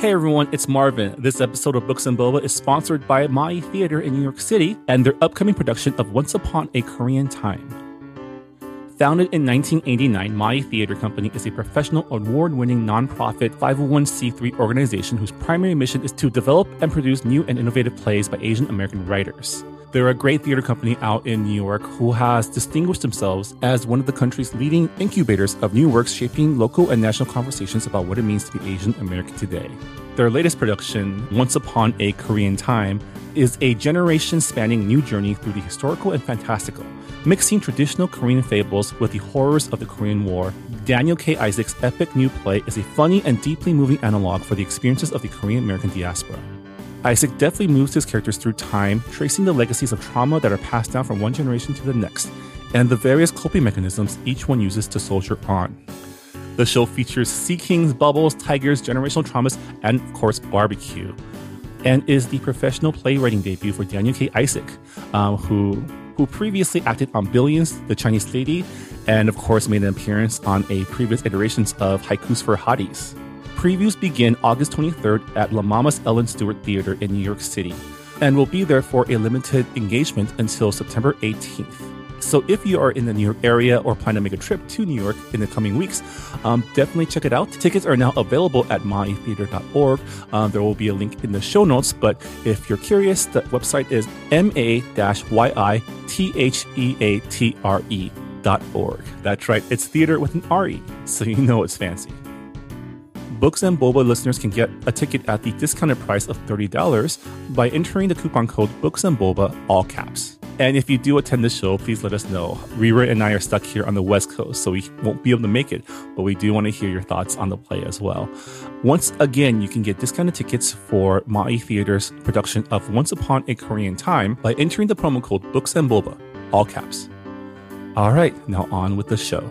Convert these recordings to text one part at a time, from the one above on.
Hey everyone, it's Marvin. This episode of Books and Boba is sponsored by Ma-Yi Theater in New York City and their upcoming production of Once Upon a Korean Time. Founded in 1989, Ma-Yi Theater Company is a professional, award winning nonprofit 501c3 organization whose primary mission is to develop and produce new and innovative plays by Asian American writers. They're a great theater company out in New York who has distinguished themselves as one of the country's leading incubators of new works shaping local and national conversations about what it means to be Asian American today. Their latest production, Once Upon a Korean Time, is a generation spanning new journey through the historical and fantastical, mixing traditional Korean fables with the horrors of the Korean War. Daniel K. Isaac's epic new play is a funny and deeply moving analog for the experiences of the Korean American diaspora. Isaac deftly moves his characters through time, tracing the legacies of trauma that are passed down from one generation to the next, and the various coping mechanisms each one uses to soldier on. The show features sea kings, bubbles, tigers, generational traumas, and of course, barbecue, and is the professional playwriting debut for Daniel K. Isaac, um, who who previously acted on Billions, The Chinese Lady, and of course made an appearance on a previous iterations of Haikus for Hotties. Previews begin August 23rd at La Mama's Ellen Stewart Theater in New York City and will be there for a limited engagement until September 18th. So if you are in the New York area or plan to make a trip to New York in the coming weeks, um, definitely check it out. Tickets are now available at mayitheatre.org. Um, there will be a link in the show notes, but if you're curious, the website is ma-yi-t-h-e-a-t-r-e dot org. That's right, it's theater with an R-E, so you know it's fancy. Books and Boba listeners can get a ticket at the discounted price of $30 by entering the coupon code Books and Boba, all caps. And if you do attend the show, please let us know. Reera and I are stuck here on the West Coast, so we won't be able to make it, but we do want to hear your thoughts on the play as well. Once again, you can get discounted tickets for Ma-Yi Theater's production of Once Upon a Korean Time by entering the promo code Books and Boba, all caps. All right, now on with the show.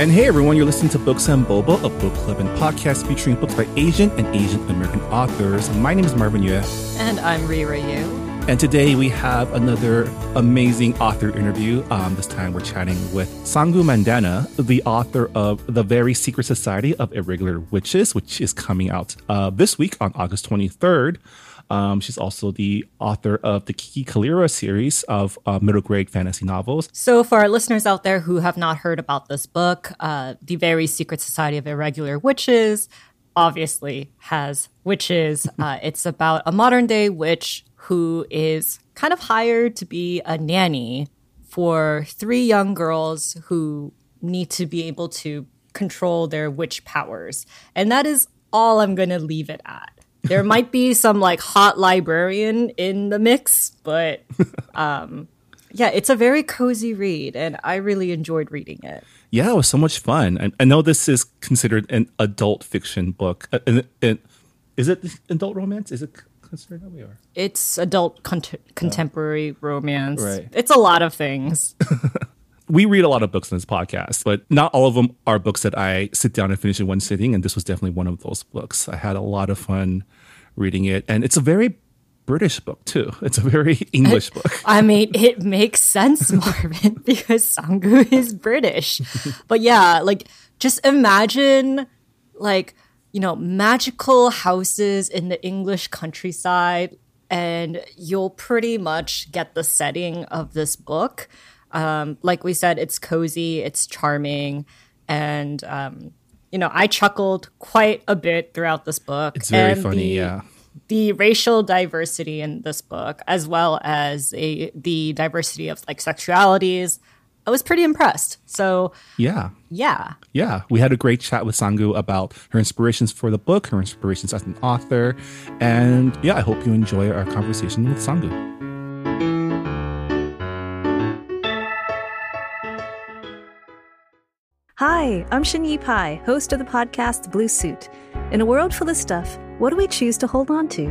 And hey everyone, you're listening to Books and Boba, a book club and podcast featuring books by Asian and Asian American authors. My name is Marvin Yue. And I'm Reera Yoo. And today we have another amazing author interview. Um, this time we're chatting with Sangu Mandanna, the author of The Very Secret Society of Irregular Witches, which is coming out uh, this week on August 23rd. Um, she's also the author of the Kiki Kallira series of uh, middle grade fantasy novels. So, for our listeners out there who have not heard about this book, uh, The Very Secret Society of Irregular Witches obviously has witches. Uh, it's about a modern day witch who is kind of hired to be a nanny for three young girls who need to be able to control their witch powers. And that is all I'm going to leave it at. There might be some like hot librarian in the mix, but um, yeah, it's a very cozy read, and I really enjoyed reading it. Yeah, it was so much fun. I, I know this is considered an adult fiction book. Uh, and, and, is it adult romance? Is it considered that we are? It's adult cont- contemporary romance. Right. It's a lot of things. we read a lot of books in this podcast, but not all of them are books that I sit down and finish in one sitting. And this was definitely one of those books. I had a lot of fun reading it. And it's a very British book, too. It's a very English book. I mean, it makes sense, Marvin, because Sangu is British. but yeah, like just imagine like, you know, magical houses in the English countryside, and you'll pretty much get the setting of this book. Um, like we said, it's cozy, it's charming, and um, you know, I chuckled quite a bit throughout this book. It's very and funny, the, yeah. The racial diversity in this book, as well as a, the diversity of like sexualities, I was pretty impressed. So Yeah. yeah, Yeah, we had a great chat with Sangu about her inspirations for the book, her inspirations as an author, and yeah, I hope you enjoy our conversation with Sangu. Hi, I'm Shinyi Pai, host of the podcast Blue Suit. In a world full of stuff, what do we choose to hold on to?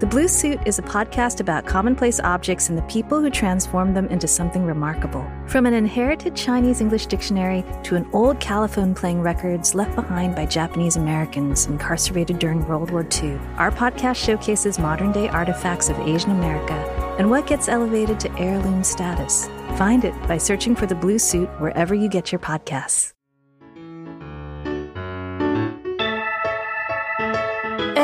The Blue Suit is a podcast about commonplace objects and the people who transform them into something remarkable. From an inherited Chinese English dictionary to an old calophone playing records left behind by Japanese Americans incarcerated during World War II, our podcast showcases modern day artifacts of Asian America and what gets elevated to heirloom status. Find it by searching for The Blue Suit wherever you get your podcasts.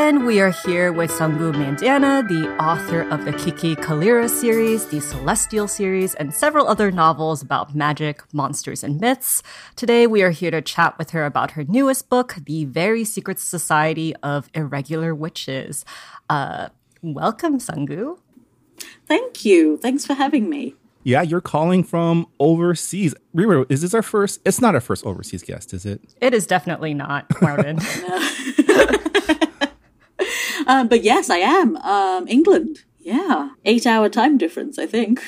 And we are here with Sangu Mandanna, the author of the Kiki Kallira series, the Celestial series, and several other novels about magic, monsters, and myths. Today we are here to chat with her about her newest book, The Very Secret Society of Irregular Witches. Uh, welcome, Sanggu. Thank you. Thanks for having me. Yeah, you're calling from overseas. Remember, is this our first? It's not our first overseas guest, is it? It is definitely not, Martin. Um, but yes, I am. Um, England. Yeah. Eight hour time difference, I think.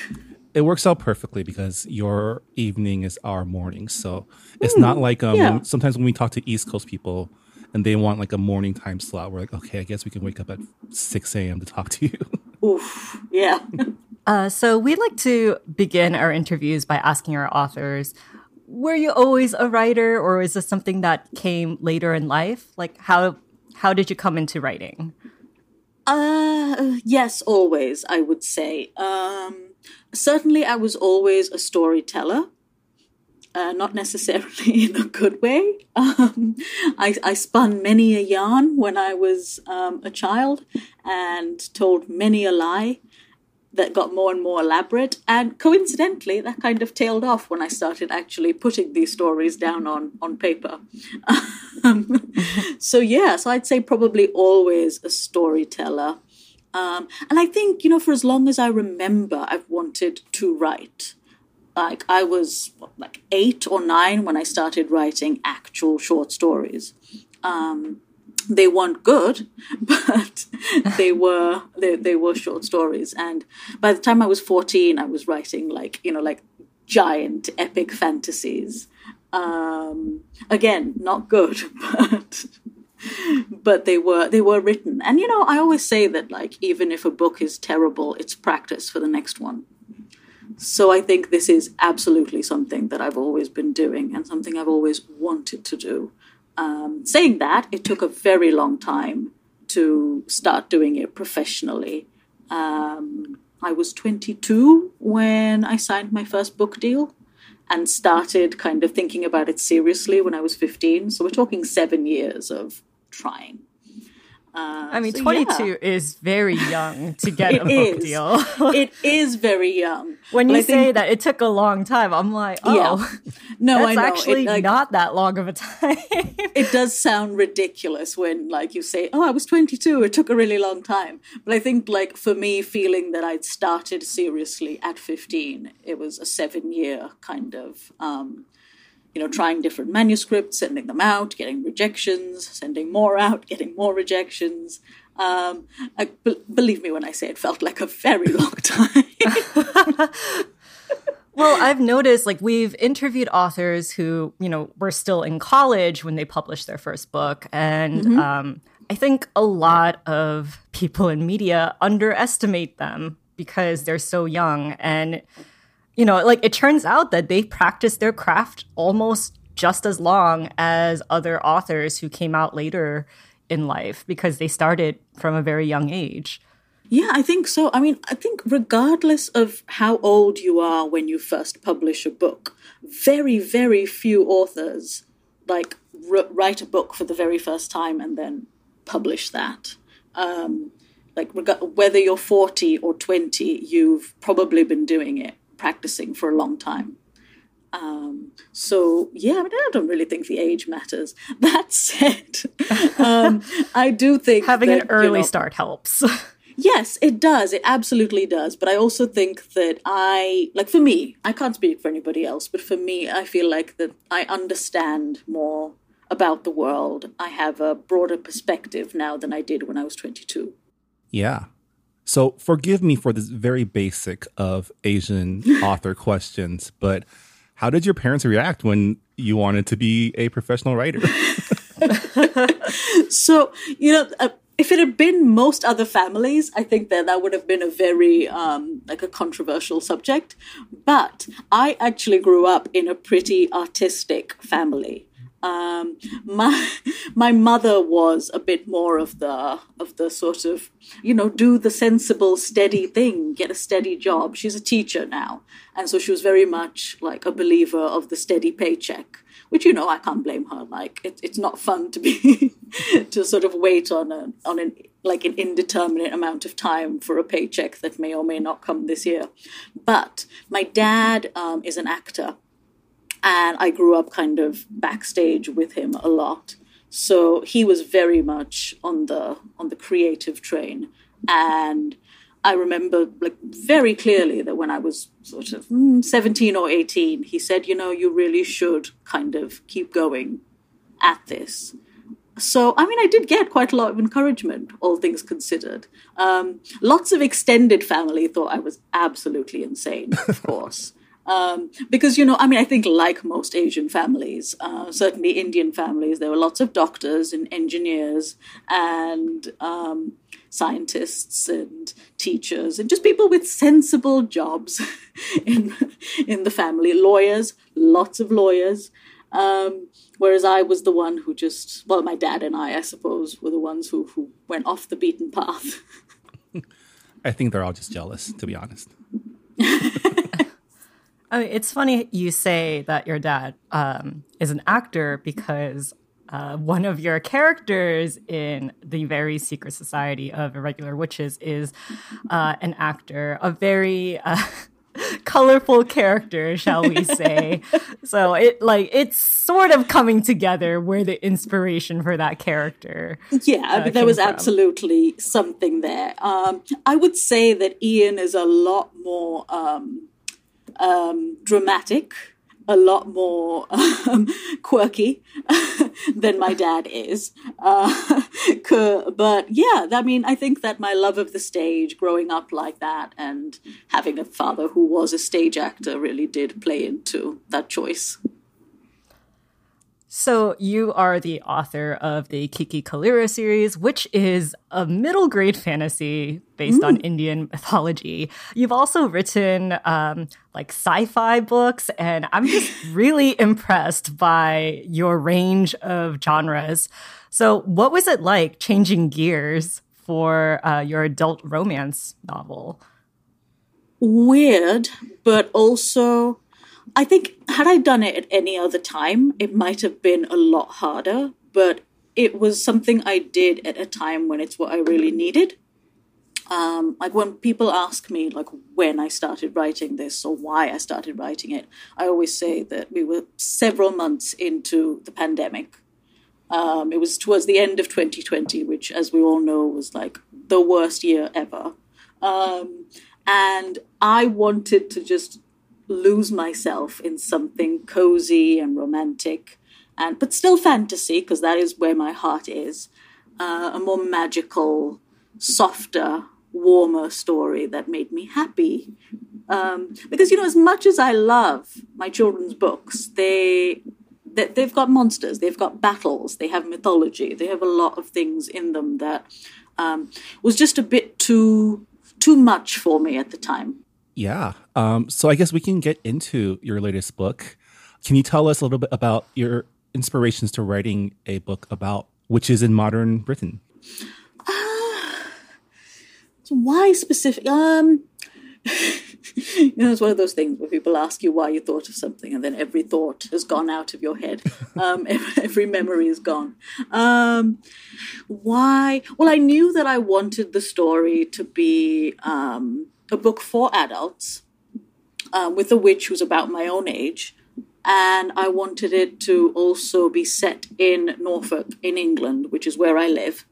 It works out perfectly because your evening is our morning. So it's not like um, yeah. when- sometimes when we talk to East Coast people and they want like a morning time slot, we're like, okay, I guess we can wake up at 6 a.m. to talk to you. Oof. Yeah. Uh, so we like to begin our interviews by asking our authors, were you always a writer or is this something that came later in life? Like how how did you come into writing? Uh, yes, always, I would say. Um, certainly, I was always a storyteller. Uh, not necessarily in a good way. Um, I, I spun many a yarn when I was um, a child and told many a lie that got more and more elaborate. And coincidentally, that kind of tailed off when I started actually putting these stories down on, on paper. um, so, yeah, so I'd say probably always a storyteller. Um, and I think, you know, for as long as I remember, I've wanted to write. Like, I was what, like eight or nine when I started writing actual short stories. Um, they weren't good, but they were they, they were short stories. And by the time I was fourteen, I was writing like you know like giant epic fantasies. Um, again, not good, but but they were they were written. And you know, I always say that like even if a book is terrible, it's practice for the next one. So I think this is absolutely something that I've always been doing and something I've always wanted to do. Um, saying that, it took a very long time to start doing it professionally. Um, I was 22 when I signed my first book deal and started kind of thinking about it seriously when I was 15. So we're talking seven years of trying. Uh, I mean, so 22 yeah. is very young to get a book is. deal. it is very young. when you say think- that it took a long time, I'm like, oh, Yeah. no, I that's know. actually it, like, not that long of a time. it does sound ridiculous when like you say oh i was 22 it took a really long time but i think like for me feeling that i'd started seriously at 15 it was a seven year kind of um, you know trying different manuscripts sending them out getting rejections sending more out getting more rejections um, I, b- believe me when i say it felt like a very long time Well, I've noticed like we've interviewed authors who, you know, were still in college when they published their first book. And Mm-hmm. um, I think a lot of people in media underestimate them because they're so young. And, you know, like it turns out that they practiced their craft almost just as long as other authors who came out later in life because they started from a very young age. Yeah, I think so. I mean, I think regardless of how old you are when you first publish a book, very, very few authors like r- write a book for the very first time and then publish that. Um, like reg- whether you're 40 or 20, you've probably been doing it, practicing for a long time. Um, so yeah, I, mean, I don't really think the age matters. That said, um, I do think Having that, an you early know, start helps. Yes, it does. It absolutely does. But I also think that I, like for me, I can't speak for anybody else, but for me, I feel like that I understand more about the world. I have a broader perspective now than I did when I was 22. Yeah. So forgive me for this very basic of Asian author questions, but how did your parents react when you wanted to be a professional writer? So, you know, uh, if it had been most other families, I think that that would have been a very um, like a controversial subject. But I actually grew up in a pretty artistic family. Um, my my mother was a bit more of the of the sort of you know do the sensible steady thing get a steady job. She's a teacher now. And so she was very much like a believer of the steady paycheck which you know I can't blame her. Like it, it's not fun to be to sort of wait on a on an like an indeterminate amount of time for a paycheck that may or may not come this year. But my dad um, is an actor and I grew up kind of backstage with him a lot. So he was very much on the on the creative train, and I remember like very clearly that when I was sort of mm, seventeen or eighteen, he said, "You know, you really should kind of keep going at this." So, I mean, I did get quite a lot of encouragement, all things considered. Um, lots of extended family thought I was absolutely insane, of course. Um, because, you know, I mean, I think like most Asian families, uh, certainly Indian families, there were lots of doctors and engineers and um, scientists and teachers and just people with sensible jobs in, in the family. Lawyers, lots of lawyers. Um, whereas I was the one who just, well, my dad and I, I suppose, were the ones who, who went off the beaten path. I think they're all just jealous, to be honest. I mean, it's funny you say that your dad um, is an actor because uh, one of your characters in the very secret society of irregular witches is uh, an actor, a very uh, colorful character, shall we say? so it like it's sort of coming together where the inspiration for that character. Yeah, I mean, there was from. absolutely something there. Um, I would say that Ian is a lot more. Um, um, dramatic, a lot more um, quirky than my dad is. Uh, but yeah, I mean, I think that my love of the stage, growing up like that, and having a father who was a stage actor really did play into that choice. So, you are the author of the Kiki Kallira series, which is a middle grade fantasy based mm. on Indian mythology. You've also written um, like sci fi books, and I'm just really impressed by your range of genres. So, what was it like changing gears for uh, your adult romance novel? Weird, but also I think had I done it at any other time, it might have been a lot harder, but it was something I did at a time when it's what I really needed. Um, like when people ask me like when I started writing this or why I started writing it, I always say that we were several months into the pandemic. Um, it was towards the end of 2020, which, as we all know, was like the worst year ever. Um, and I wanted to just lose myself in something cozy and romantic, and but still fantasy because that is where my heart is. Uh, a more magical, softer, warmer story that made me happy. Um, because you know, as much as I love my children's books, they they've got monsters, they've got battles, they have mythology, they have a lot of things in them that um, was just a bit too too much for me at the time. Yeah. Um, so I guess we can get into your latest book. Can you tell us a little bit about your inspirations to writing a book about witches in modern Britain? Uh, so why specific? Um, you know, it's one of those things where people ask you why you thought of something, and then every thought has gone out of your head. Um, every memory is gone. Um, why? Well, I knew that I wanted the story to be um, a book for adults uh, with a witch who's about my own age. And I wanted it to also be set in Norfolk, in England, which is where I live,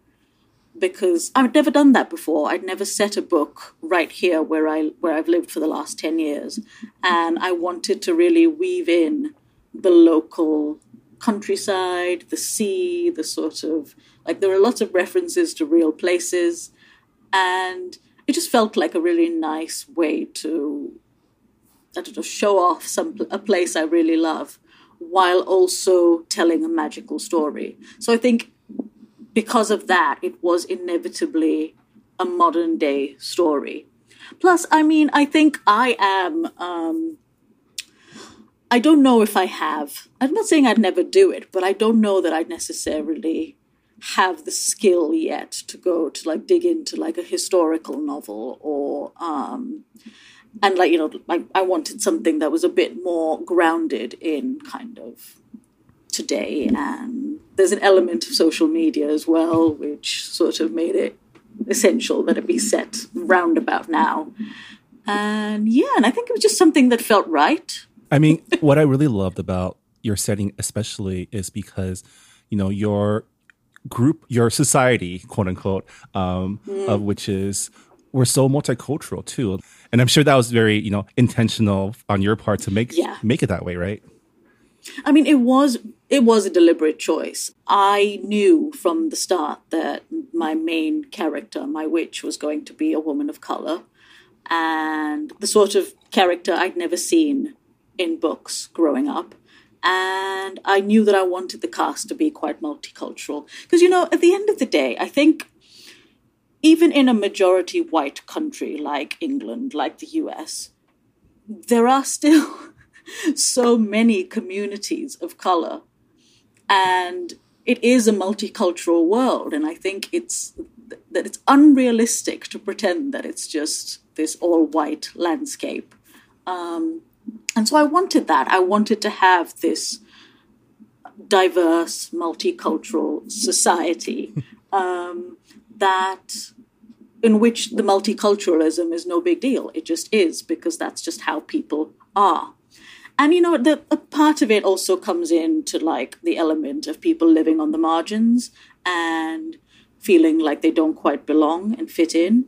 because I'd never done that before. I'd never set a book right here where I where I've lived for the last ten years, and I wanted to really weave in the local countryside, the sea, the sort of like there are lots of references to real places, and it just felt like a really nice way to I don't know, show off some a place I really love while also telling a magical story. So I think because of that, it was inevitably a modern day story. Plus, I mean, I think I am. Um, I don't know if I have. I'm not saying I'd never do it, but I don't know that I'd necessarily have the skill yet to go to like dig into like a historical novel or um and like you know like I wanted something that was a bit more grounded in kind of today. And there's an element of social media as well which sort of made it essential that it be set roundabout now. And yeah and i think it was just something that felt right. I mean, what I really loved about your setting, especially, is because you know your group, your society, quote unquote, um, of which is we're so multicultural too, and I'm sure that was very you know intentional on your part to make Yeah. make it that way, right? I mean, it was it was a deliberate choice. I knew from the start that my main character, my witch, was going to be a woman of color, and the sort of character I'd never seen in books growing up. And I knew that I wanted the cast to be quite multicultural. Because you know, at the end of the day, I think even in a majority white country like England, like the US, there are still so many communities of color. And it is a multicultural world. And i think it's that it's unrealistic to pretend that it's just this all white landscape. Um, and so i wanted that. I wanted to have this diverse multicultural society um, that in which the multiculturalism is no big deal. It just is because that's just how people are. And you know, the a part of it also comes into like the element of people living on the margins and feeling like they don't quite belong and fit in.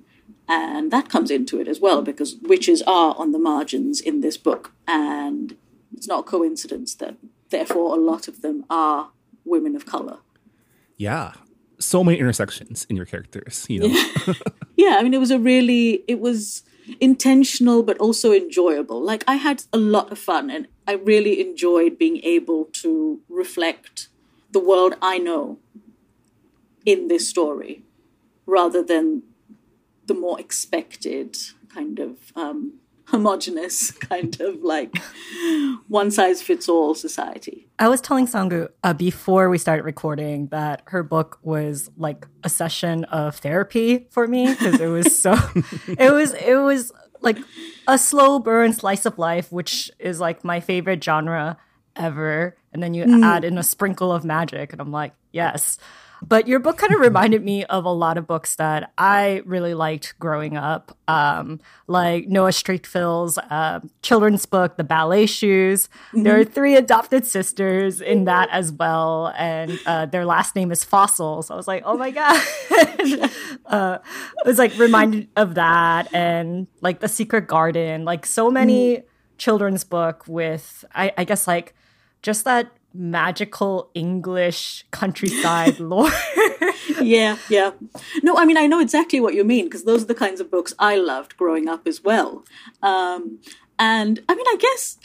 And that comes into it as well because witches are on the margins in this book. And it's not a coincidence that therefore a lot of them are women of color. Yeah, so many intersections in your characters. You know, yeah i mean it was a really it was intentional but also enjoyable like i had a lot of fun and i really enjoyed being able to reflect the world i know in this story rather than the more expected kind of um, homogenous kind of like one size fits all society I was telling Sangu uh, before we started recording that her book was like a session of therapy for me because it was so it was it was like a slow burn slice of life, which is like my favorite genre ever. And then you add in a sprinkle of magic, and I'm like, yes. But your book kind of reminded me of a lot of books that I really liked growing up, um, like Noel Streatfeild's uh, children's book, The Ballet Shoes. There are three adopted sisters in that as well, and uh, their last name is Fossil. So I was like, oh my god, uh, I was like reminded of that, and like The Secret Garden, like so many children's book with, I, I guess like just that magical English countryside lore. yeah, yeah. No, I mean, I know exactly what you mean because those are the kinds of books I loved growing up as well. Um, and I mean, I guess,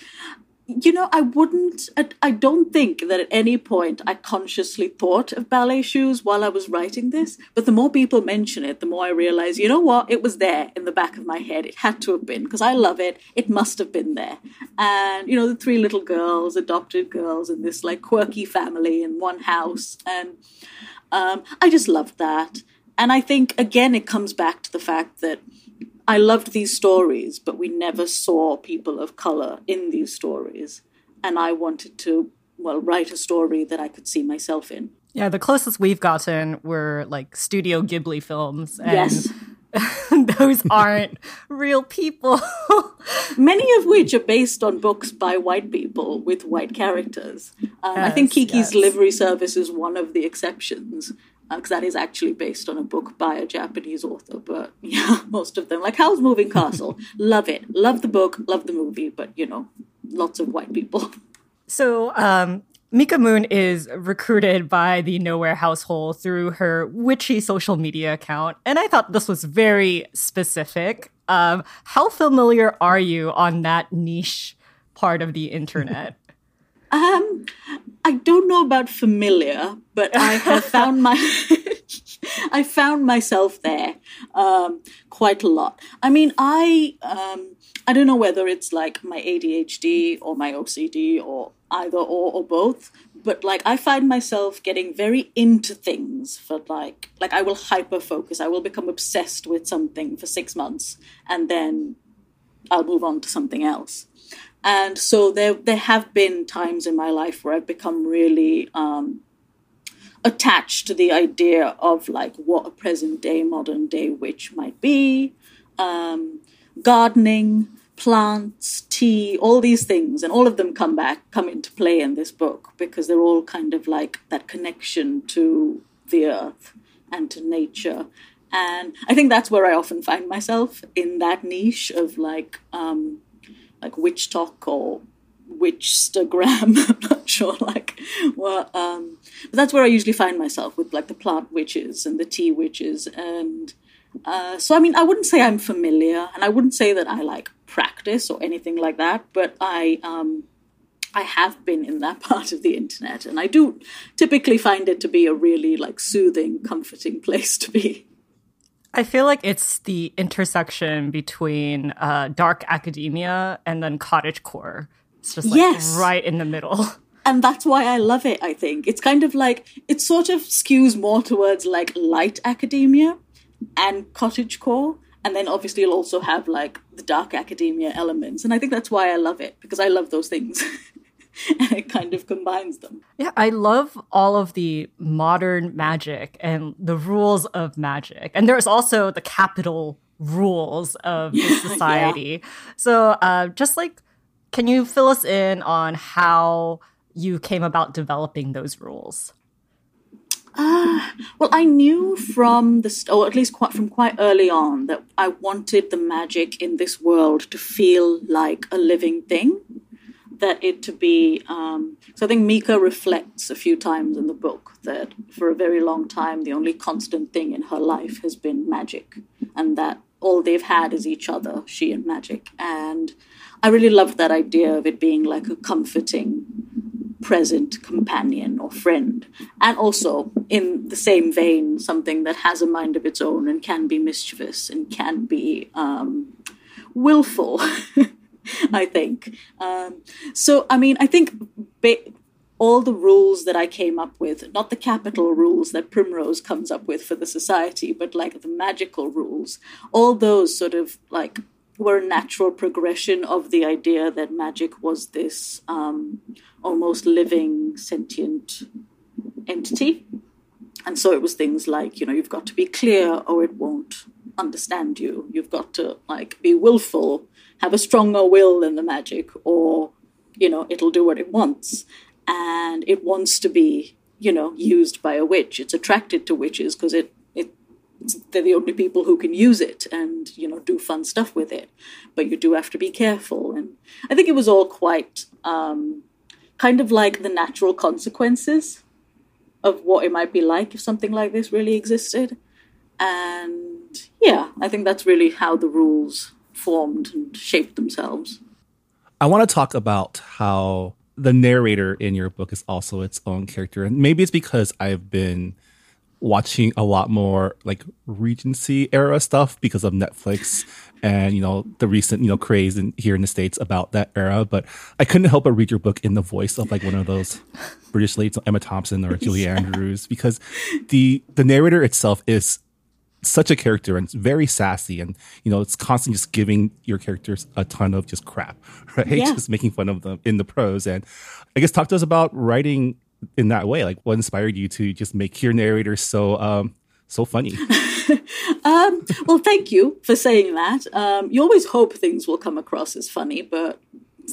you know, I wouldn't, I, don't think that at any point I consciously thought of ballet shoes while I was writing this. But the more people mention it, the more I realize, you know what? It was there in the back of my head. It had to have been because I love it. It must have been there. And, you know, the three little girls, adopted girls in this like quirky family in one house. And, um, I just loved that. And I think, again, it comes back to the fact that I loved these stories, but we never saw people of color in these stories. And I wanted to, well, write a story that I could see myself in. yeah, the closest we've gotten were like Studio Ghibli films. And Yes. those aren't real people. Many of which are based on books by white people with white characters. Um, I think Kiki's yes. Livery Service is one of the exceptions. Because that is actually based on a book by a Japanese author, but yeah, most of them. Like Howl's Moving Castle, love it, love the book, love the movie, but you know, lots of white people. So, um, Mika Moon is recruited by the Nowhere household through her witchy social media account. And I thought this was very specific. Um, how familiar are you on that niche part of the internet? Um, I don't know about familiar, but I have found my I found myself there um, quite a lot. I mean, I um, I don't know whether it's like my ADHD or my OCD or either or or both, but like I find myself getting very into things for like like I will hyper focus. I will become obsessed with something for six months, and then I'll move on to something else. And so there there have been times in my life where I've become really um, attached to the idea of like what a present day modern day witch might be um, gardening plants tea all these things. And all of them come back come into play in this book because they're all kind of like that connection to the earth and to nature. And i think that's where i often find myself in that niche of like um like witch talk or witchstagram i'm not sure like well um but that's where i usually find myself with like the plant witches and the tea witches and uh, so i mean i wouldn't say i'm familiar and i wouldn't say that i like practice or anything like that but i um i have been in that part of the internet and i do typically find it to be a really like soothing comforting place to be I feel like it's the intersection between uh, dark academia and then cottage core. It's just like Yes. right in the middle. and that's why I love it. I think it's kind of like it sort of skews more towards like light academia and cottage core, and then obviously you'll also have like the dark academia elements, and I think that's why I love it because I love those things, and it kind of combines them. Yeah, I love all of the modern magic and the rules of magic. And there's also the capital rules of the society. So, uh, just like, can you fill us in on how you came about developing those rules? Well, I knew from the st- or at least quite from quite early on that I wanted the magic in this world to feel like a living thing. That it to be. Um, so I think Mika reflects a few times in the book that for a very long time the only constant thing in her life has been magic, and that all they've had is each other, she and magic. And I really loved that idea of it being like a comforting present companion or friend, and also in the same vein, something that has a mind of its own and can be mischievous and can be um, willful. I think. Um, so, I mean, I think ba- all the rules that I came up with, not the capital rules that Primrose comes up with for the society, but like the magical rules, all those sort of like were a natural progression of the idea that magic was this um, almost living, sentient entity. And so it was things like, you know, you've got to be clear or it won't understand you. You've got to like be willful, have a stronger will than the magic, or, you know, it'll do what it wants. And it wants to be, you know, used by a witch. It's attracted to witches because it, it they're the only people who can use it and you know do fun stuff with it but you do have to be careful and i think it was all quite um, kind of like the natural consequences of what it might be like if something like this really existed and yeah i think that's really how the rules formed and shaped themselves I want to talk about how the narrator in your book is also its own character. And maybe it's because I've been watching a lot more like Regency era stuff because of Netflix and, you know, the recent, you know, craze in, here in the States about that era. But I couldn't help but read your book in the voice of like one of those British ladies, Emma Thompson or Julie Andrews, because the, the narrator itself is such a character and very sassy and you know it's constantly just giving your characters a ton of just crap right? Yeah. just making fun of them in the prose. And i guess talk to us about writing in that way like what inspired you to just make your narrator so um so funny? Um, well thank you for saying that. Um, you always hope things will come across as funny but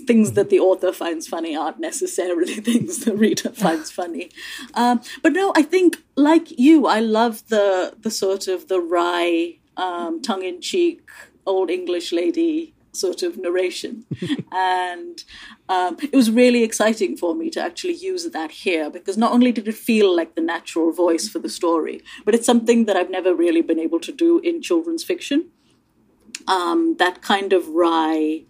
things that the author finds funny aren't necessarily things the reader finds funny. Um, but no i think like you i love the the sort of the wry um, tongue-in-cheek old english lady sort of narration. And um, it was really exciting for me to actually use that here because not only did it feel like the natural voice for the story but it's something that i've never really been able to do in children's fiction. Um, that kind of wry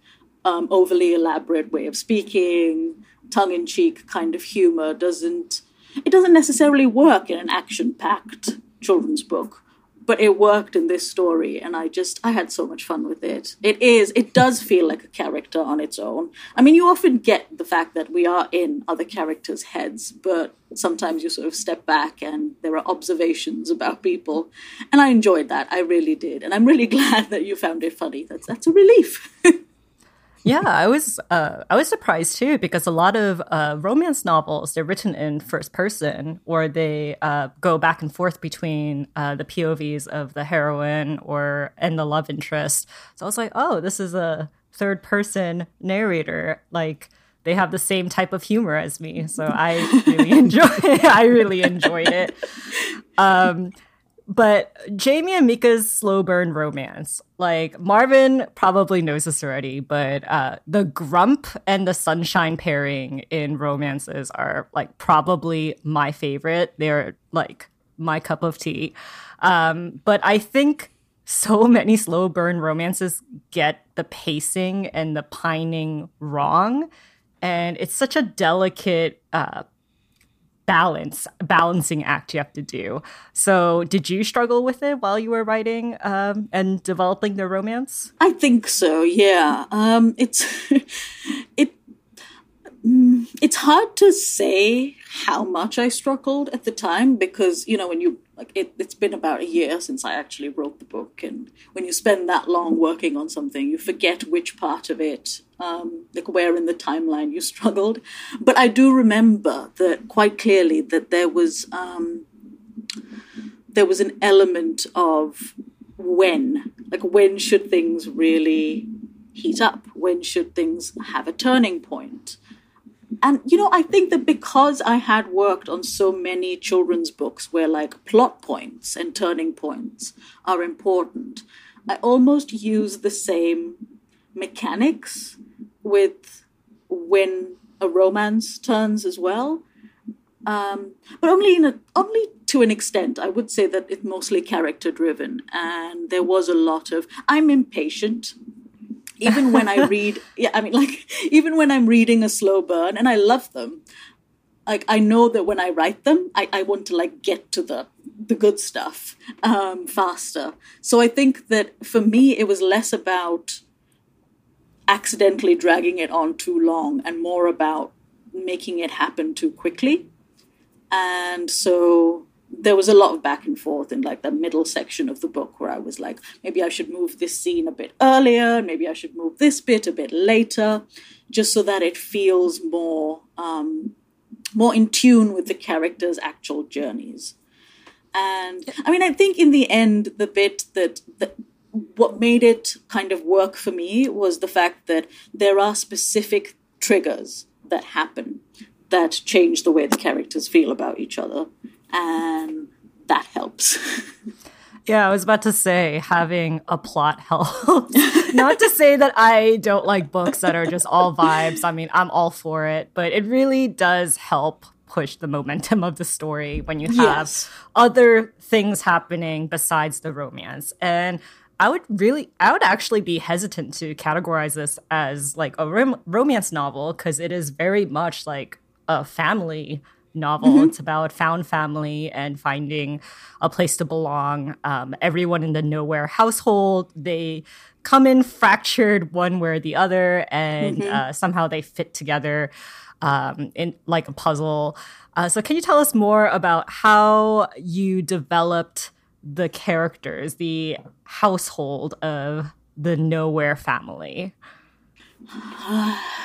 um, overly elaborate way of speaking, tongue-in-cheek kind of humor doesn't it doesn't necessarily work in an action-packed children's book but it worked in this story and i just i had so much fun with it. It is it does feel like a character on its own. I mean you often get the fact that we are in other characters heads but sometimes you sort of step back and there are observations about people and i enjoyed that. I really did and i'm really glad that you found it funny. That's that's a relief Yeah, I was uh, I was surprised too because a lot of uh, romance novels they're written in first person or they uh, go back and forth between uh, the POVs of the heroine or and the love interest. So I was like, oh, this is a third person narrator. Like they have the same type of humor as me, so I really enjoy. I really enjoyed it. Um, but Jamie and Mika's slow burn romance, like Marvin probably knows this already, but uh, the grump and the sunshine pairing in romances are like probably my favorite. They're like my cup of tea. Um, but I think so many slow burn romances get the pacing and the pining wrong. And it's such a delicate uh, balance balancing act you have to do. So did you struggle with it while you were writing um, and developing the romance? I think so yeah. Um, it's it mm, it's hard to say how much i struggled at the time because you know when you like it, it's been about a year since I actually wrote the book, and when you spend that long working on something, you forget which part of it, um, like where in the timeline you struggled. But I do remember that quite clearly that there was um, there was an element of when, like when should things really heat up? When should things have a turning point? and you know i think that because i had worked on so many children's books where like plot points and turning points are important i almost use the same mechanics with when a romance turns as well. Um, but only in a, only to an extent. I would say that it's mostly character driven. And there was a lot of i'm impatient. Even when I read, yeah, I mean, like, even when I'm reading a slow burn, and I love them, like, I know that when I write them, I, I want to, like, get to the, the good stuff um, faster. So I think that for me, it was less about accidentally dragging it on too long and more about making it happen too quickly. And so there was a lot of back and forth in like the middle section of the book where I was like, maybe I should move this scene a bit earlier, maybe I should move this bit a bit later, just so that it feels more um, more in tune with the characters' actual journeys. And I mean, I think in the end, the bit that, that what made it kind of work for me was the fact that there are specific triggers that happen that change the way the characters feel about each other and that helps. Yeah, I was about to say having a plot helps. Not to say that I don't like books that are just all vibes. I mean, I'm all for it, but it really does help push the momentum of the story when you have yes. other things happening besides the romance. And I would really, I would actually be hesitant to categorize this as like a rom- romance novel because it is very much like a family novel. Mm-hmm. It's about found family and finding a place to belong. Um, everyone in the nowhere household, they come in fractured one way or the other, and mm-hmm. uh, somehow they fit together um, in like a puzzle. Uh, so, can you tell us more about how you developed the characters, the household of the nowhere family?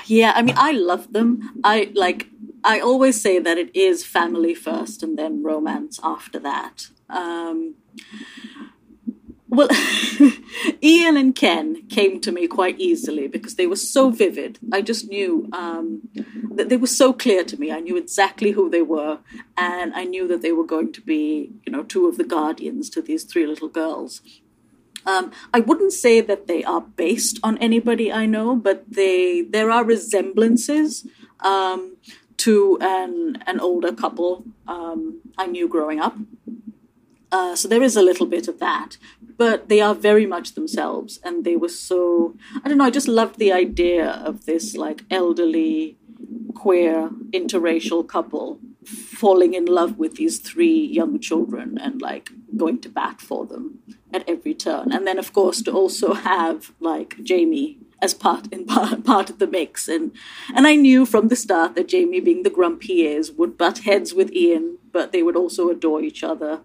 yeah, I mean, I love them. I like I always say that it is family first and then romance after that. Um, well, Ian and Ken came to me quite easily because they were so vivid. I just knew um, that they were so clear to me. I knew exactly who they were, and I knew that they were going to be, you know, two of the guardians to these three little girls. Um, I wouldn't say that they are based on anybody I know, but they there are resemblances. Um, to an an older couple um, I knew growing up. Uh, so there is a little bit of that, but they are very much themselves, and they were so I don't know. I just loved the idea of this like elderly queer interracial couple falling in love with these three young children and like going to bat for them at every turn. And then, of course, to also have like Jamie as part in part, part of the mix. And and I knew from the start that Jamie, being the grump he is, would butt heads with Ian, but they would also adore each other.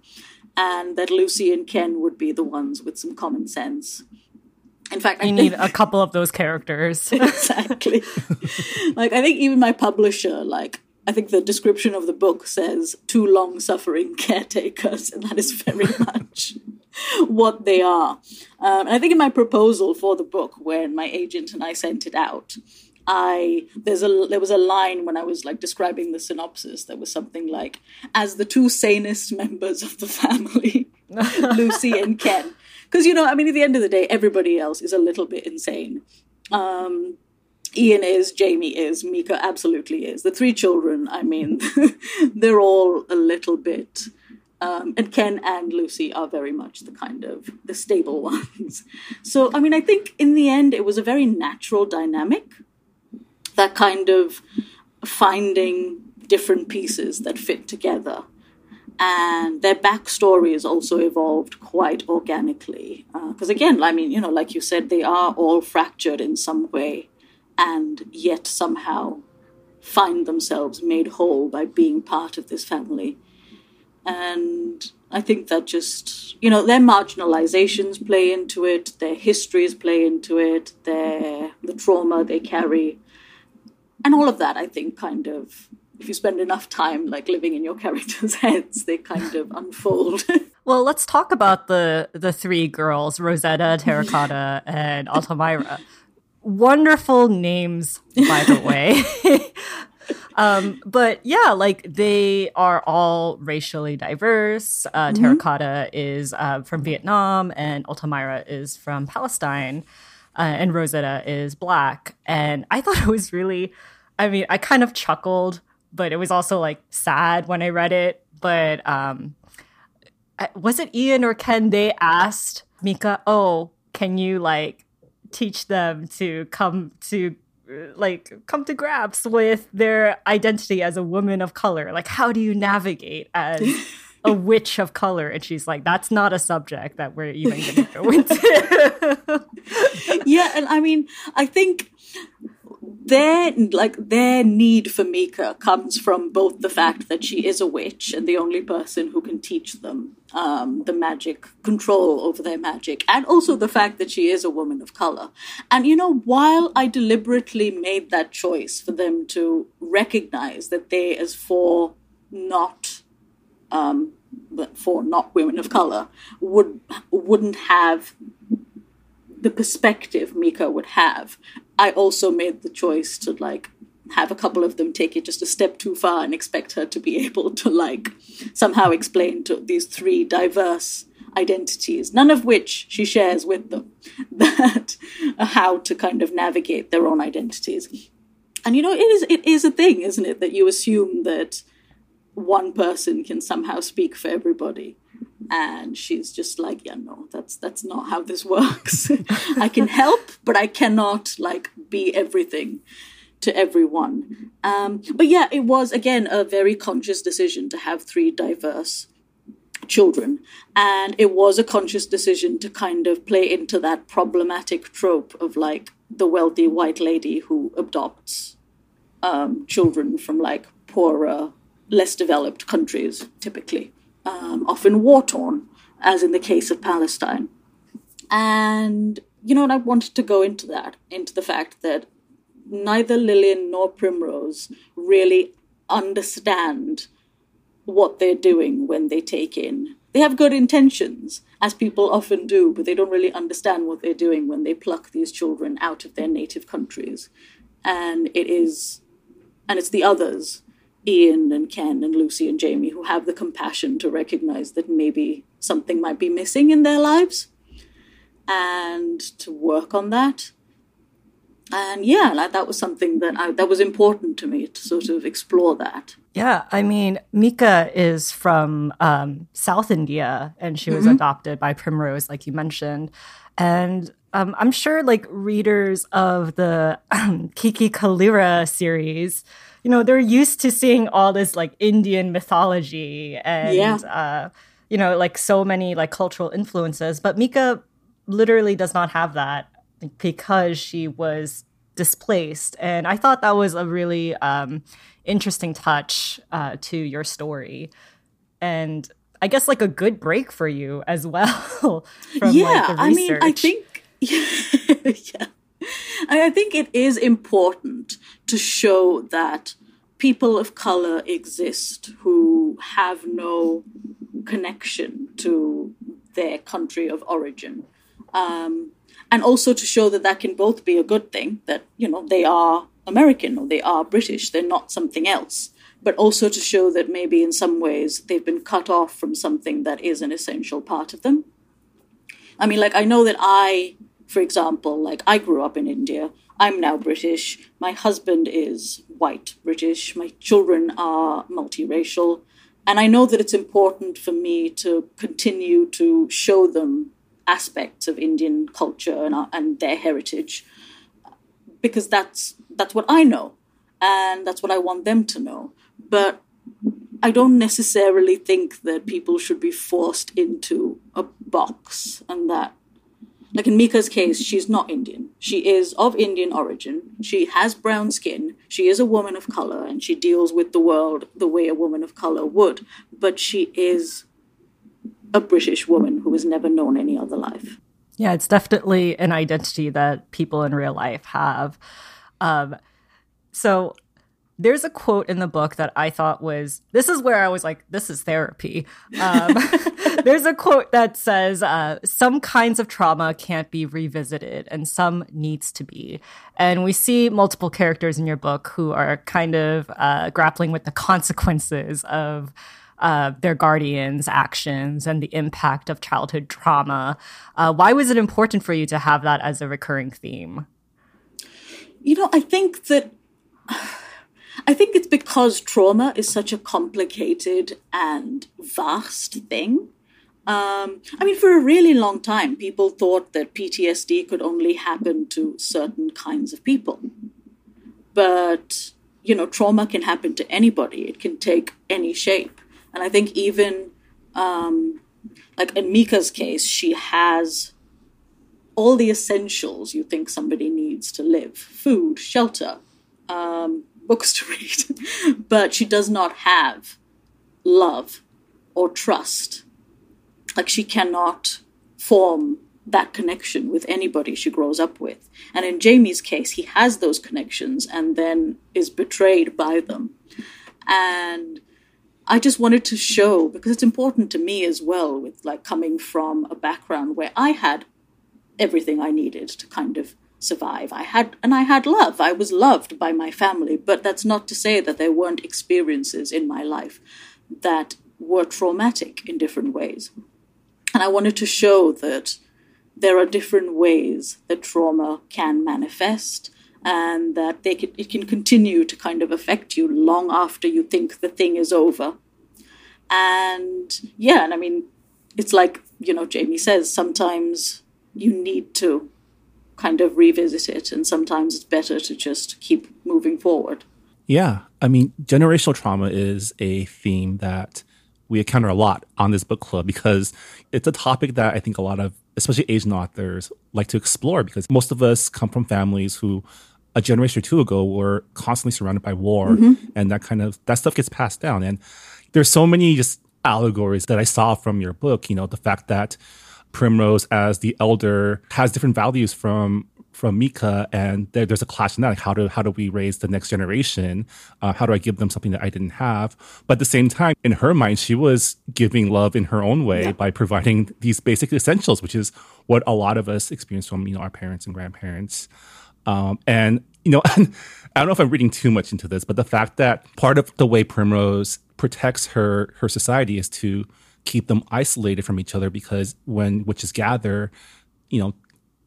And that Lucy and Ken would be the ones with some common sense. In fact, you I need think, a couple of those characters. exactly. like I think even my publisher, like I think the description of the book says two long-suffering caretakers, and that is very much what they are. Um, and I think in my proposal for the book, when my agent and I sent it out, I there's a there was a line when I was like describing the synopsis that was something like, "As the two sanest members of the family, Lucy and Ken." Because you know, I mean, at the end of the day, everybody else is a little bit insane. Um, Ian is, Jamie is, Mika absolutely is. The three children, I mean, they're all a little bit. Um, and Ken and Lucy are very much the kind of the stable ones. So, I mean, I think in the end it was a very natural dynamic. That kind of finding different pieces that fit together. And their backstories also evolved quite organically. Because, uh, again, I mean, you know, like you said, they are all fractured in some way and yet somehow find themselves made whole by being part of this family. And I think that just, you know, their marginalizations play into it, their histories play into it, their the trauma they carry. And all of that, I think, kind of, if you spend enough time like living in your characters' heads, they kind of unfold. well, let's talk about the the three girls, Rosetta, Terracotta, and Altamira wonderful names, by the way. um, but yeah, like they are all racially diverse. Uh, mm-hmm. Terracotta is uh, from Vietnam, and Altamira is from Palestine, uh, and Rosetta is black. And I thought it was really, I mean, I kind of chuckled, but it was also like sad when I read it. But um, was it Ian or Ken? They asked Mika, "Oh, can you like teach them to come to like come to grips with their identity as a woman of color like how do you navigate as a witch of color and she's like that's not a subject that we're even going to go into yeah and i mean i think their like their need for Mika comes from both the fact that she is a witch and the only person who can teach them um, the magic control over their magic, and also the fact that she is a woman of color. And you know, while I deliberately made that choice for them to recognize that they, as for not um, for not women of color, would wouldn't have the perspective Mika would have, I also made the choice to like have a couple of them take it just a step too far and expect her to be able to like somehow explain to these three diverse identities, none of which she shares with them, that uh, how to kind of navigate their own identities. And you know, it is it is a thing, isn't it, that you assume that one person can somehow speak for everybody. And she's just like yeah no that's that's not how this works. I can help but i cannot like be everything to everyone. Um, but yeah it was again a very conscious decision to have three diverse children. And it was a conscious decision to kind of play into that problematic trope of like the wealthy white lady who adopts um, children from like poorer less developed countries typically um, often war torn, as in the case of Palestine. And, you know, and I wanted to go into that, into the fact that neither Lillian nor Primrose really understand what they're doing when they take in. They have good intentions, as people often do, but they don't really understand what they're doing when they pluck these children out of their native countries. And it is, and it's the others Ian and Ken and Lucy and Jamie who have the compassion to recognize that maybe something might be missing in their lives and to work on that. And yeah, like that was something that I, that was important to me to sort of explore that. Yeah, I mean, Mika is from um, South India, and she was mm-hmm. adopted by Primrose, like you mentioned. And um, I'm sure, like readers of the um, Kiki Kallira series, you know, they're used to seeing all this like Indian mythology and, Yeah. uh, you know, like so many like cultural influences. But Mika literally does not have that because she was displaced. And I thought that was a really um, interesting touch uh, to your story. And I guess like a good break for you as well from yeah, like the I mean, I think, yeah, I think it is important to show that people of color exist who have no connection to their country of origin. Um, and also to show that that can both be a good thing, that, you know, they are American or they are British, they're not something else, but also to show that maybe in some ways they've been cut off from something that is an essential part of them. I mean, like, I know that I, for example, like, I grew up in India. I'm now British. My husband is white British. My children are multiracial. And I know that it's important for me to continue to show them aspects of Indian culture and, uh, and their heritage because that's that's what I know and that's what I want them to know. But I don't necessarily think that people should be forced into a box and that like in Mika's case, she's not Indian. She is of Indian origin. She has brown skin. She is a woman of color and she deals with the world the way a woman of color would. But she is a British woman who has never known any other life. Yeah, it's definitely an identity that people in real life have. Um, so there's a quote in the book that I thought was this is where I was like, this is therapy. Um, there's a quote that says, uh, some kinds of trauma can't be revisited and some needs to be. And we see multiple characters in your book who are kind of uh, grappling with the consequences of uh, their guardians' actions and the impact of childhood trauma. Uh, why was it important for you to have that as a recurring theme? You know, I think that I think it's because trauma is such a complicated and vast thing. Um, I mean, for a really long time, people thought that PTSD could only happen to certain kinds of people. But, you know, trauma can happen to anybody, it can take any shape. And I think even, um, like in Mika's case, she has all the essentials you think somebody needs to live food, shelter, um, books to read. but she does not have love or trust. Like she cannot form that connection with anybody she grows up with. And in Jamie's case, he has those connections and then is betrayed by them. And I just wanted to show, because it's important to me as well, with like coming from a background where I had everything I needed to kind of survive. I had, and I had love. I was loved by my family, but that's not to say that there weren't experiences in my life that were traumatic in different ways. And I wanted to show that there are different ways that trauma can manifest and that they can, it can continue to kind of affect you long after you think the thing is over. And yeah, and I mean, it's like, you know, Jamie says, sometimes you need to kind of revisit it, and sometimes it's better to just keep moving forward. Yeah. I mean, generational trauma is a theme that we encounter a lot on this book club because it's a topic that I think a lot of, especially Asian authors, like to explore because most of us come from families who a generation or two ago were constantly surrounded by war mm-hmm. and that kind of that stuff gets passed down. And there's so many just allegories that I saw from your book, you know, the fact that Primrose as the elder has different values from from Mika, and there, there's a clash in that. Like how do how do we raise the next generation? Uh, how do I give them something that I didn't have? But at the same time, in her mind, she was giving love in her own way by providing these basic essentials, which is what a lot of us experience from you know our parents and grandparents. Um, and you know, I don't know if I'm reading too much into this, but the fact that part of the way Primrose protects her her society is to keep them isolated from each other because when witches gather, you know,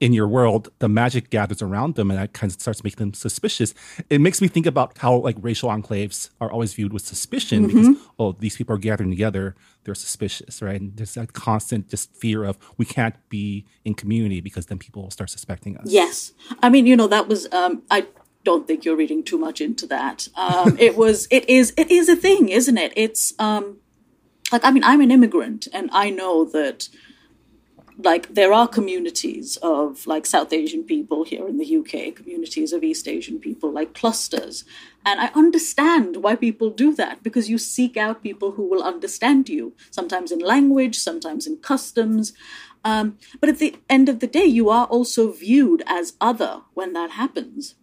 in your world, the magic gathers around them and that kind of starts making them suspicious. It makes me think about how like racial enclaves are always viewed with suspicion because, oh, these people are gathering together, they're suspicious, right? And there's that constant just fear of we can't be in community because then people will start suspecting us. Yes. I mean, you know, that was, um, I don't think you're reading too much into that. Um, it was, it is, it is a thing, isn't it? It's um, like I mean, I'm an immigrant, and I know that like there are communities of like South Asian people here in the UK, communities of East Asian people, like clusters. And I understand why people do that because you seek out people who will understand you, sometimes in language, sometimes in customs. Um, but at the end of the day, you are also viewed as other when that happens.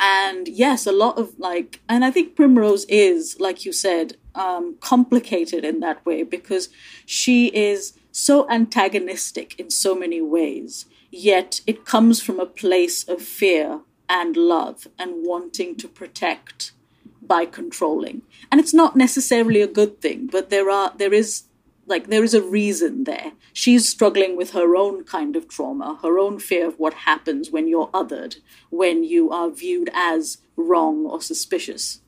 And yes, a lot of like, and I think Primrose is, like you said, um, complicated in that way because she is so antagonistic in so many ways, yet it comes from a place of fear and love and wanting to protect by controlling. And it's not necessarily a good thing, but there are there is like there is a reason there. She's struggling with her own kind of trauma, her own fear of what happens when you're othered, when you are viewed as wrong or suspicious.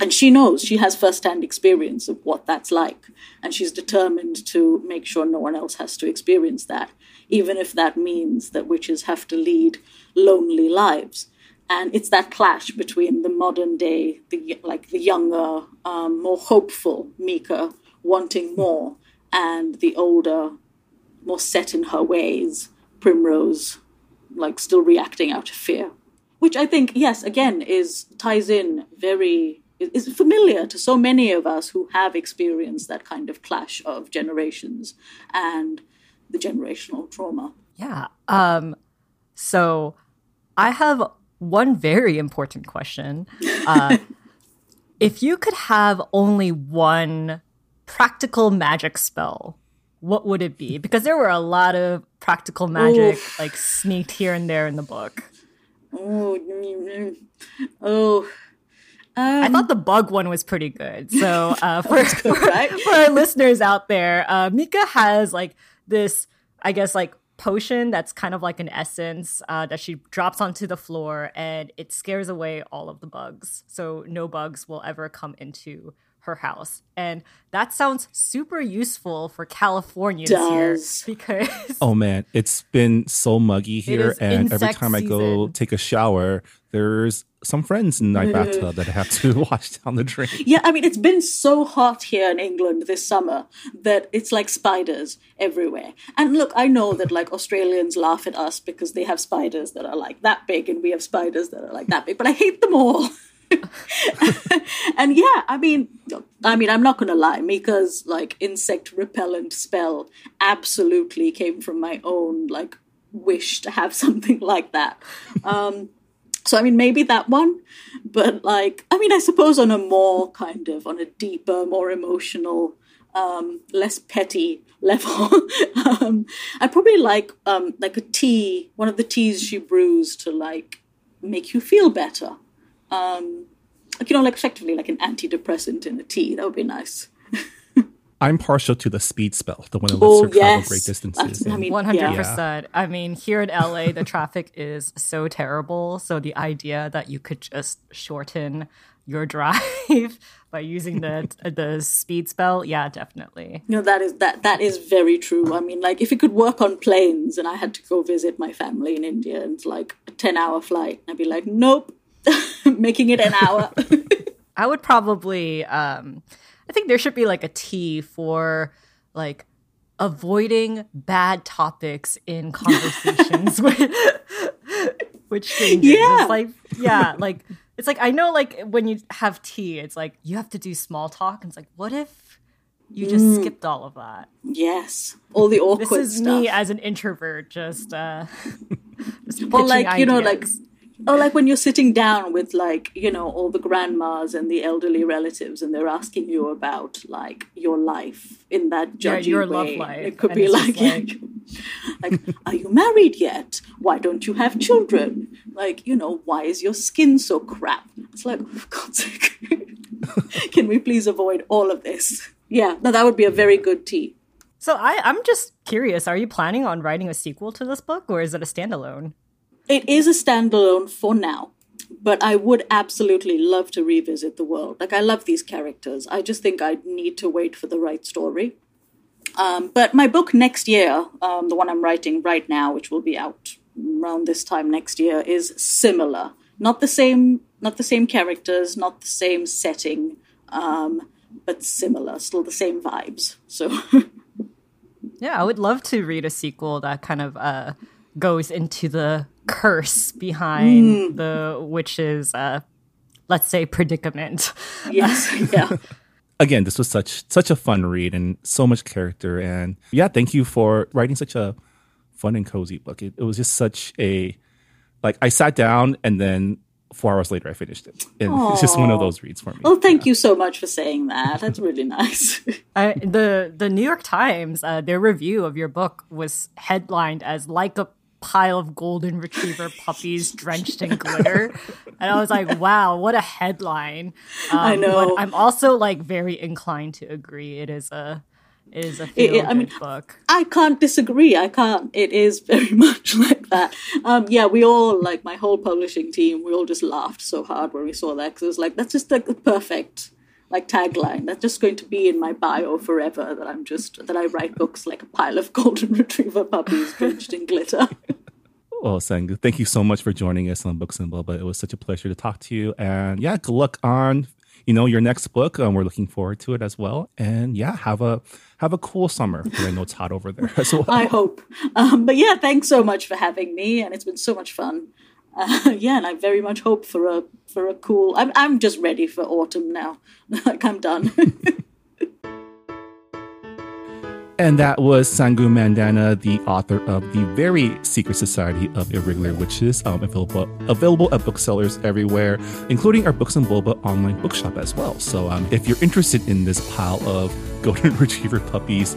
And she knows, she has firsthand experience of what that's like. And she's determined to make sure no one else has to experience that, even if that means that witches have to lead lonely lives. And it's that clash between the modern day, the like the younger, um, more hopeful Mika, wanting more, and the older, more set in her ways, Primrose, like still reacting out of fear. Which I think, yes, again, is ties in very is familiar to so many of us who have experienced that kind of clash of generations and the generational trauma. Yeah. Um, so I have one very important question. Uh, if you could have only one practical magic spell, what would it be? Because there were a lot of practical magic Oof. like sneaked here and there in the book. Oh, oh. Um, I thought the bug one was pretty good. So uh, for, good, right? for, for our listeners out there, uh, Mika has like this, I guess, like potion that's kind of like an essence uh, that she drops onto the floor, and it scares away all of the bugs. So no bugs will ever come into her house. And that sounds super useful for Californians here because Oh man, it's been so muggy here and every time I go take a shower, there's some friends in my bathtub that I have to wash down the drain. Yeah, I mean it's been so hot here in England this summer that it's like spiders everywhere. And look, I know that like Australians laugh at us because they have spiders that are like that big and we have spiders that are like that big, but I hate them all. and yeah, I mean, I mean, I'm not gonna lie. Mika's like insect repellent spell absolutely came from my own like wish to have something like that. Um, so I mean, maybe that one, but like, I mean, I suppose on a more kind of on a deeper, more emotional, um, less petty level, um, I probably like um, like a tea, one of the teas she brews to like make you feel better um, you know, like effectively like an antidepressant in a tea. That would be nice. I'm partial to the speed spell, the one that lets oh, her travel yes. great distances. I mean, one hundred percent. I mean, here in LA, the traffic is so terrible. So the idea that you could just shorten your drive by using the the speed spell, yeah, definitely. No, that is that that is very true. I mean, like if it could work on planes, and I had to go visit my family in India, and it's like a ten hour flight, I'd be like, nope, making it an hour. I would probably um I think there should be like a T for like avoiding bad topics in conversations with with strangers. Yeah. It's like yeah, like it's like I know like when you have tea, it's like you have to do small talk and it's like what if you just mm. skipped all of that. Yes, all the awkward. This is stuff. me as an introvert, just uh, just or like ideas. you know, like or like when you're sitting down with like you know all the grandmas and the elderly relatives and they're asking you about like your life in that judgy yeah, your way love life. it could and be like like, like are you married yet? Why don't you have children? Like you know why is your skin so crap? It's like oh, for god's sake can we please avoid all of this? Yeah no that would be a very good tea. So I, i'm just curious are you planning on writing a sequel to this book or is it a standalone it is a standalone for now, but I would absolutely love to revisit the world. Like, I love these characters. I just think I need to wait for the right story. Um, but my book next year, um, the one I'm writing right now, which will be out around this time next year, is similar not the same, not the same characters, not the same setting, um, but similar, still the same vibes. So. yeah, I would love to read a sequel that kind of uh, goes into the curse behind mm. the witch's, uh, let's say, predicament. Yes, yeah. Again, this was such such a fun read and so much character. And yeah, thank you for writing such a fun and cozy book. It, it was just such a like I sat down and then four hours later I finished it. And Aww. it's just one of those reads for me. Well, thank yeah. you so much for saying that. That's really nice. uh, the the New York Times, uh, their review of your book was headlined as like a pile of golden retriever puppies drenched in glitter. And I was like, wow, what a headline. Um, I know. I'm also like very inclined to agree. It is a it is a feel it, I mean, book. I can't disagree. I can't. It is very much like that. Um, yeah, we all like my whole publishing team. We all just laughed so hard when we saw that because it was like that's just like the perfect like tagline. That's just going to be in my bio forever. That I'm just that I write books like a pile of golden retriever puppies drenched in glitter. Well, Sangu, thank you so much for joining us on Books and Boba. It was such a pleasure to talk to you. And yeah, good luck on you know your next book. Um, we're looking forward to it as well. And yeah, have a have a cool summer. I know it's hot over there as well. I hope. Um, but yeah, thanks so much for having me, and it's been so much fun. Uh, yeah, and I very much hope for a for a cool. I'm I'm just ready for autumn now. like I'm done. And that was Sangu Mandanna, the author of The Very Secret Society of Irregular Witches, um, available, available at booksellers everywhere, including our Books and Boba online bookshop as well. So um, if you're interested in this pile of golden retriever puppies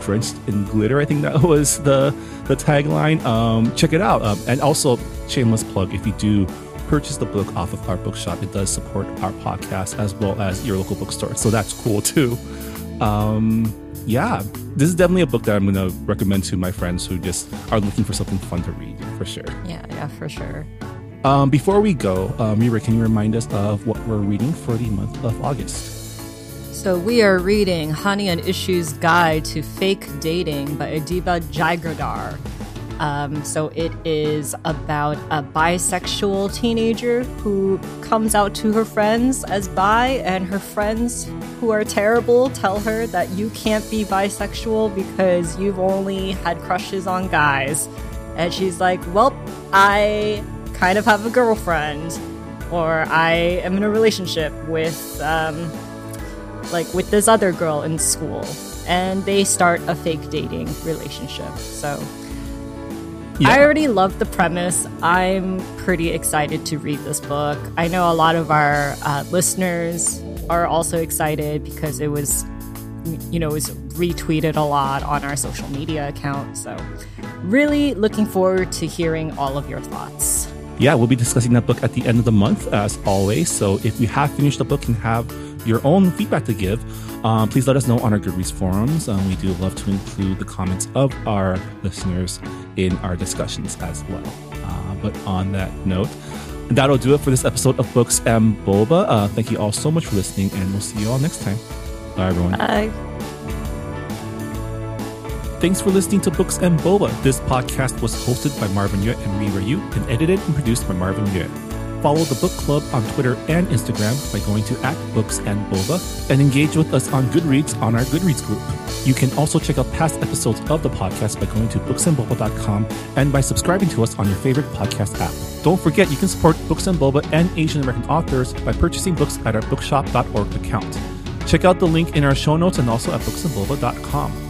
drenched in glitter, I think that was the, the tagline, um, check it out. Um, and also, shameless plug, if you do purchase the book off of our bookshop, it does support our podcast as well as your local bookstore. So that's cool too. Um, yeah, this is definitely a book that I'm going to recommend to my friends who just are looking for something fun to read for sure. Yeah, yeah, for sure. Um, before we go, uh, Reera, can you remind us of what we're reading for the month of August? So we are reading Hani and Ishu's Guide to Fake Dating by Adiba Jaigirdar. Um, so it is about a bisexual teenager who comes out to her friends as bi, and her friends who are terrible tell her that you can't be bisexual because you've only had crushes on guys. And she's like, Well, I kind of have a girlfriend, or I am in a relationship with, um, like, with this other girl in school. And they start a fake dating relationship. So yeah. I already love the premise. I'm pretty excited to read this book. I know a lot of our uh, listeners are also excited because it was, you know, it was retweeted a lot on our social media account. So, really looking forward to hearing all of your thoughts. Yeah, we'll be discussing that book at the end of the month, as always. So, if you have finished the book and have your own feedback to give, um, please let us know on our Goodreads forums. Um, we do love to include the comments of our listeners in our discussions as well. Uh, but on that note, that'll do it for this episode of Books and Boba. Uh, thank you all so much for listening, and we'll see you all next time. Bye, everyone. Bye. Thanks for listening to Books and Boba. This podcast was hosted by Marvin Yueh and Reera Yoo and edited and produced by Marvin Yueh. Follow the book club on Twitter and Instagram by going to at Books and Boba and engage with us on Goodreads on our Goodreads group. You can also check out past episodes of the podcast by going to booksandboba.com and by subscribing to us on your favorite podcast app. Don't forget you can support Books and Boba and Asian American authors by purchasing books at our bookshop.org account. Check out the link in our show notes and also at booksandboba.com.